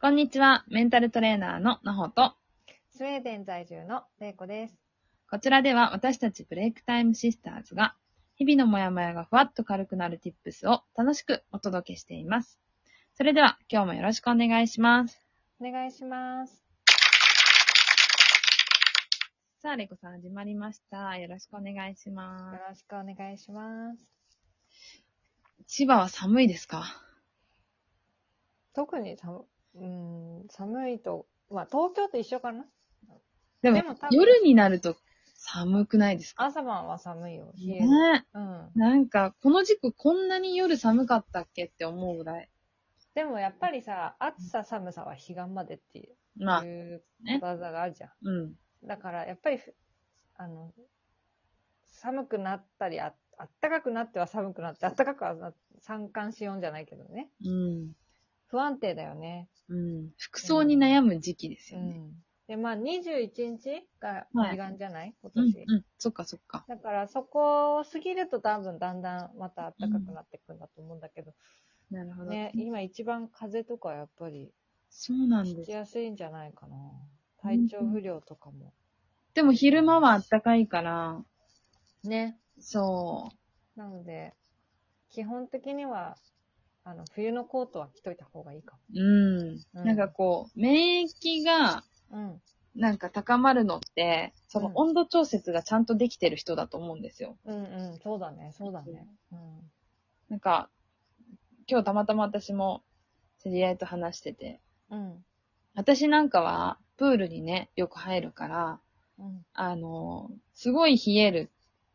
こんにちは、メンタルトレーナーのなほと、スウェーデン在住のれいこです。こちらでは私たちブレイクタイムシスターズが、日々のモヤモヤがふわっと軽くなる tips を楽しくお届けしています。それでは今日もよろしくお願いします。お願いします。さあ、レコさん始まりました。よろしくお願いしよます。ろしくお願いします。千葉は寒いですか？特に寒、うーん、寒いと、まあ東京と一緒かな？でもでも夜になると寒くないですか？朝晩は寒いよ。冷える。ねうん。なんか、この時期こんなに夜寒かったっけって思うぐらい。でもやっぱりさ、暑さ寒さは彼岸までっていうまあ、ね技があるじゃん。うん。だからやっぱりふ、あの、寒くなったりあ、あったかくなっては寒くなって、あったかくはな三寒四温じゃないけどね。うん。不安定だよね。うん。服装に悩む時期ですよね。うん。で、まあ、21日がはい彼岸じゃない、今うん、年。うん。そっかそっか。だから、そこを過ぎると多分だんだんまた暖かくなっていくんだと思うんだけど、なるほど。ね、今一番風邪とかやっぱりそうなんひです。きやすいんじゃないかな。体調不良とかも。でも昼間は暖かいから、ね。そなので、基本的には、あの、冬のコートは着といた方がいいかう。うん。うんなんかこう、免疫が。なんか高まるのって、そのうん温度調節がちゃんとできてる人だと思うんですよ。うんうん。そうだね。そうだね。うん。なんか、今日たまたま私も知り合いと話してて、うん。私なんかはプールにね、よく入るから、うん。あの、すごい冷える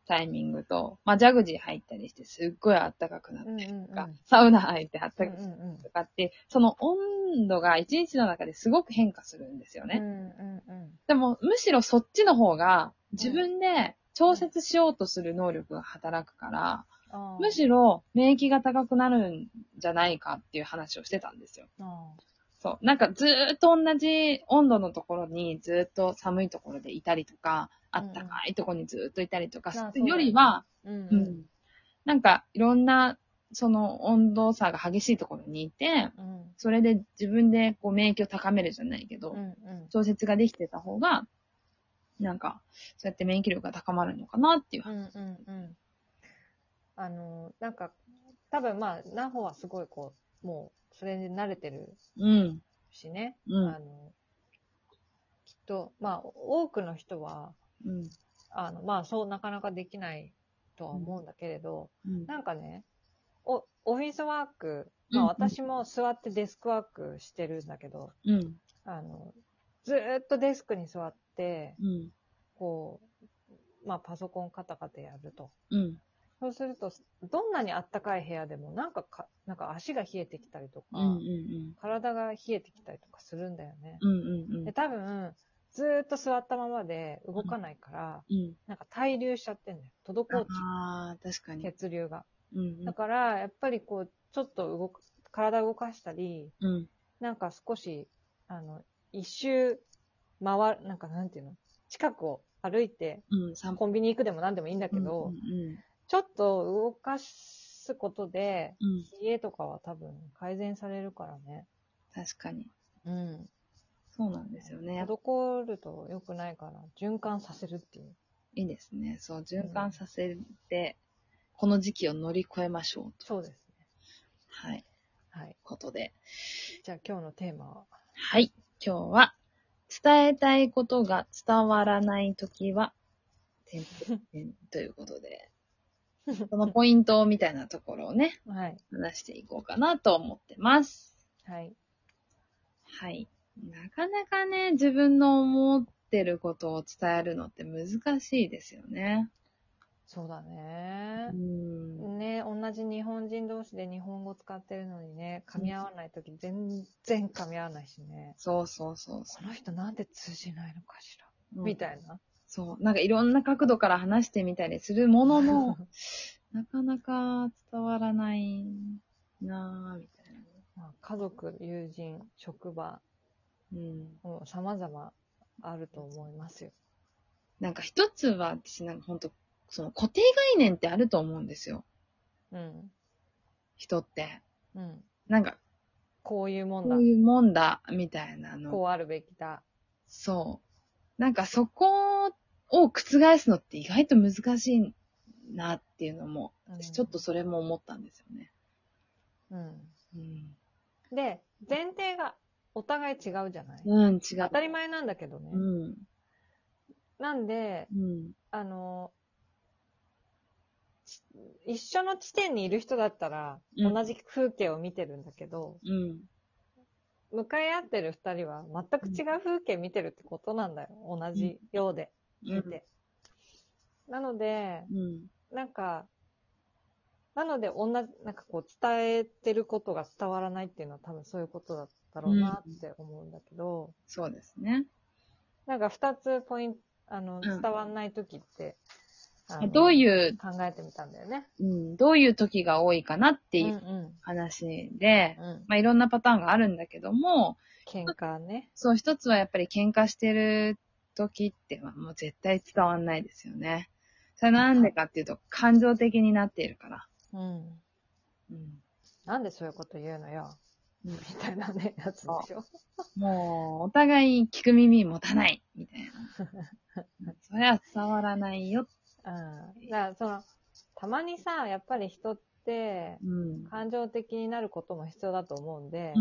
タイミングと、まあ、ジャグジー入ったりして、すっごい暖かくなっうんてうんうん。とか、サウナ入って暖かくうんうんうんとかって、その温度が一日の中ですごく変化するんですよね。うんうんうん。でも、むしろそっちの方が、自分で調節しようとする能力が働くから、あーむしろ免疫が高くなるんじゃないかっていう話をしてたんですよ。あそう。なんかずーっと同じ温度のところにずーっと寒いところでいたりとか、あったかいところにずーっといたりとかうだよりは、ーうん。なんかいろんな、その温度差が激しいところにいて、うんそれで自分でこう免疫を高めるじゃないけど、うんうん調節ができてた方が、なんか、そうやって免疫力が高まるのかなっていう。うんうんうんあのなんか多分まあナホはすごいこうもうそれに慣れてるうん。しね、うんあのきっとまあ多くの人はうん。あのまあそうなかなかできないとは思うんだけれど、うん。なんかねおオフィスワークまあうん私も座ってデスクワークしてるんだけど、うん。あのずーっとデスクに座ってうん。こうまあパソコンカタカタやると。うん。そうすると、どんなにあったかい部屋でも、なんかか、なんか足が冷えてきたりとか、うん。うん。体が冷えてきたりとかするんだよね。うん。うん。で、多分、ずーっと座ったままで動かないから、うん。なんか滞留しちゃってんだよ。滞っちゃああ、確かう、に。血流が。うんだ。から、やっぱりこう、ちょっと動く、体を動かしたり、うん。なんか少し、あの、一周回る、なんかなんていうの？近くを歩いて、うん。コンビニ行くでも何でもいいんだけど、うん。うん。ちょっと動かすことで、うん。冷えとかは多分改善されるからね。確かに。うん。そうなんですよね。滞ると良くないから、循環させるっていう。いいですね。そう、循環させて、この時期を乗り越えましょうと。そうですね。はい。はい。ことで。じゃあ今日のテーマは？はい。今日は、伝えたいことが伝わらないときは、ということで、そのポイントみたいなところをね、はい。話していこうかなと思ってます。はい。はい。なかなかね、自分の思ってることを伝えるのって難しいですよね。そうだねう。ん。ね、同じ日本人同士で日本語使ってるのにね、噛み合わないとき全然噛み合わないしね。そうそうそうそこの人なんで通じないのかしら？う。みたいな。そう。なんかいろんな角度から話してみたりするものの、なかなか伝わらないなぁ、みたいな。まあ、家族、友人、職場、うん。もう様々あると思いますよ。なんか一つは私なんか本当その固定概念ってあると思うんですよ。うん。人って。うん。なんか、こういうもんだこう。いうもんだ、みたいなの。こうあるべきだ。そう。なんかそこを覆すのって意外と難しいなっていうのも、うん私ちょっとそれも思ったんですよね。うん。うん。で、前提がお互い違うじゃない？うん、違う。当たり前なんだけどね。うん。なんで、うん。あの、ち一緒の地点にいる人だったら、うん同じ風景を見てるんだけど、うん。向かい合ってる二人は全く違う風景見てるってことなんだよ。同じようでうん見て。なので、うん。なんか、なので同じ、なんかこう伝えてることが伝わらないっていうのは多分そういうことだったろうなって思うんだけど、そうですね。なんか二つポイント、あの、ん伝わんない時って、あのどういう、考えてみたんだよね。うん、どういう時が多いかなってうんいううん話で、うん。まあいろんなパターンがあるんだけども、喧嘩ね。そう、一つはやっぱり喧嘩してる時ってはもう絶対伝わんないですよね。それなんでかっていうと、感情的になっているから。うん。うん。なんでそういうこと言うのよ。うんみたいなね、やつでしょ。もう、お互い聞く耳持たない、みたいな。それは伝わらないよ。うん。だから、その、たまにさ、やっぱり人って、うん。感情的になることも必要だと思うんで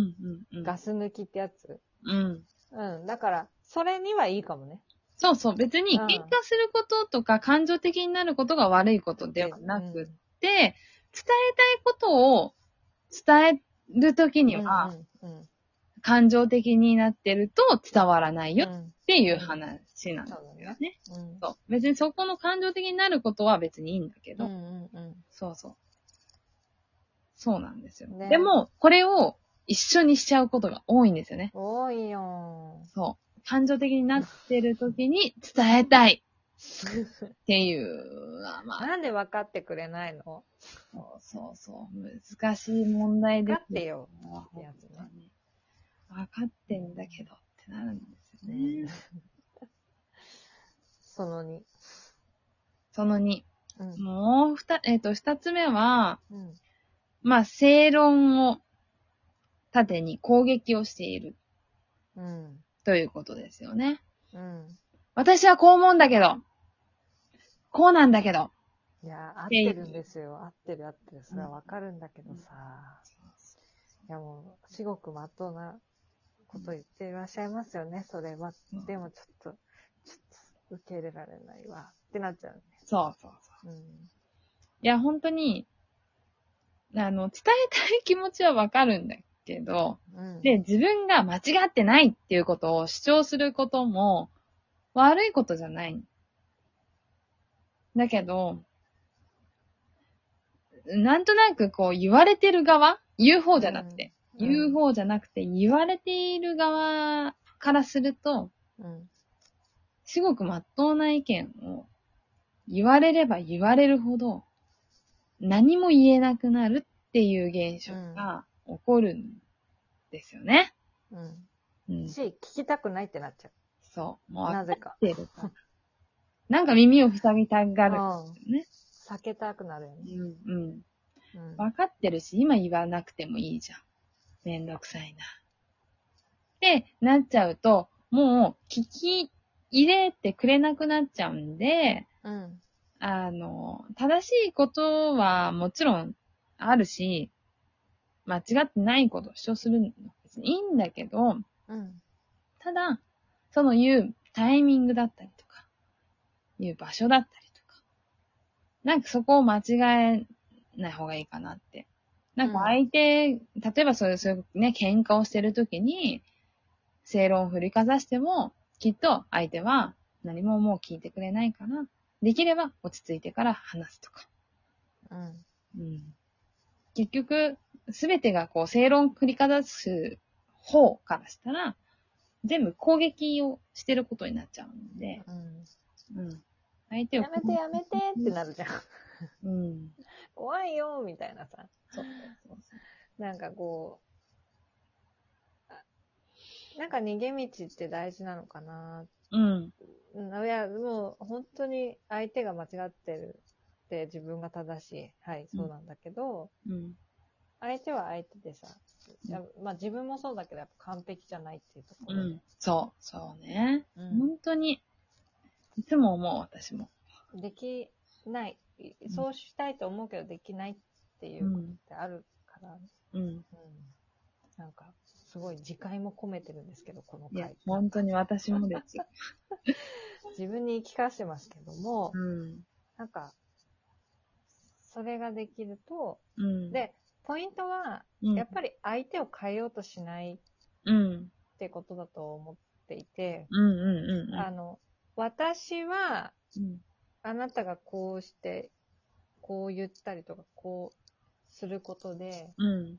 うん。ガス抜きってやつ。うん。うん。だから、それにはいいかもね。そうそう。別にうん喧嘩することとか感情的になることが悪いことではなくって、伝えたいことを伝えるときには、感情的になってると伝わらないよっうん。ていう話なんですよね。うん。そう。別にそこの感情的になることは別にいいんだけど。そうそう。そうなんですよ。ねでも、これを一緒にしちゃうことが多いんですよね。多いよそう。感情的になってる時に伝えたいっていうのは、まあ、なんで分かってくれないの？そうそうそう。難しい問題です分かってよ。よ。ってやつね分かってんだけどってなるんですよね。その2。その2。うん。もう二、えっ、と、二つ目は、うん。まあ、正論を盾に攻撃をしているうん。ということですよね。うん。私はこう思うんだけど、こうなんだけど。いや、合ってるんですよ。合ってる合ってる。それは分かるんだけどさ。いやもう、至極まっとうなこと言っていらっしゃいますよね、それは。うんでもちょっと、ちょっと受け入れられないわ。ってなっちゃうね。そうそうそう。うん。いや、本当に、あの、伝えたい気持ちはわかるんだけど、うん。で、自分が間違ってないっていうことを主張することも悪いことじゃない。だけど、なんとなくこう言われてる側言う方じゃなくて、うん言う方じゃなくて言われている側からすると、うん。すごく真っ当な意見を言われれば言われるほど何も言えなくなるっていう現象が起こるんですよね。うん。うん。し、聞きたくないってなっちゃそう。もうう。なぜかっ。てるから。なんか耳を塞ぎたがるうんんですよね。避けたくなるよね。うん。うん。うん。分かってるし、今言わなくてもいいじゃん。めんどくさいな。ってなっちゃうと、もう聞き入れてくれなくなっちゃうんで、うん。あの、正しいことはもちろんあるし、間違ってないことを主張するのは別にいいんだけど、うん。ただ、その言うタイミングだったりとか、言う場所だったりとか、なんかそこを間違えない方がいいかなって。なんか相手、例えばそういう、そういうね、喧嘩をしてるときに、正論を振りかざしても、きっと相手は何ももう聞いてくれないから、できれば落ち着いてから話すとか。うん。うん、結局、すべてがこう、正論を振りかざす方からしたら、全部攻撃をしてることになっちゃうんで、うん。うん。相手を。やめてやめてってなるじゃん。うん。怖いよみたいなさ。そうそうそうなんかこう、あなんか逃げ道って大事なのかな。うん。うんいや、もう本当に相手が間違ってるって自分が正しい。はい、そうなんだけど、うん。相手は相手でさ、まあ自分もそうだけど、やっぱ完璧じゃないっていうところで。うん。そう、そうね。うん本当に、いつも思う、私も。できない。そうしたいと思うけどできないっていうことってあるから、うん。うんなんか、すごい自戒も込めてるんですけど、このいや回。、本当に私もですよ。自分に言い聞かせてますけども、うん。なんか、それができると、うん。で、ポイントは、うん、やっぱり相手を変えようとしないうん。ってことだと思っていて。あの、私は、うん。あなたがこうして、こう言ったりとか、こうすることで、うん。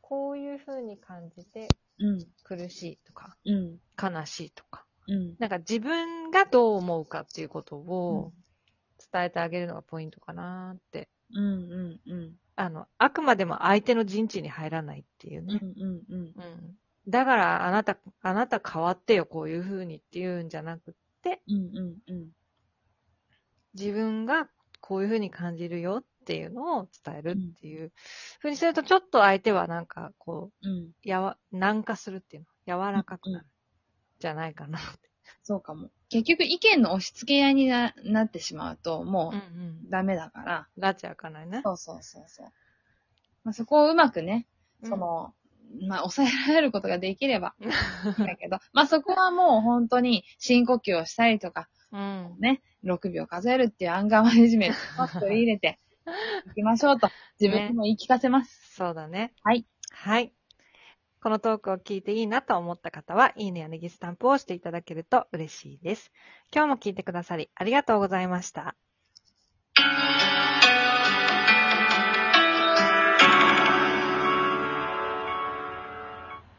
こういう風に感じてうん。苦しいとか、うん。悲しいとか。うん。なんか自分がどう思うかっていうことを伝えてあげるのがポイントかなって。うんうんうん。あの、あくまでも相手の陣地に入らないっていううんね。うんうん。うん。だから、あなた、あなた変わってよ、こういう風にっていうんじゃなくって、うんうんうん。自分がこういう風に感じるよっていうのを伝えるっていう風にすると、ちょっと相手はなんか、こう、うん。やわ、軟化するっていうの、柔らかくなる。じゃないかなって。そうかも。結局意見の押し付け合いにななってしまうと、もうんう。うんダメだから。ラチ開かないね。そうそうそうそう。まあ、そこをうまくね、うんその、まあ、抑えられることができれば、だけど、まあ、そこはもう本当に深呼吸をしたりとか、うん。ね、6秒数えるっていうアンガーマネジメントを取り入れていきましょうと、自分にも言い聞かせます。そうだね。はい。はい。このトークを聞いていいなと思った方は、いいねやネギスタンプを押していただけると嬉しいです。今日も聞いてくださりありがとうございました。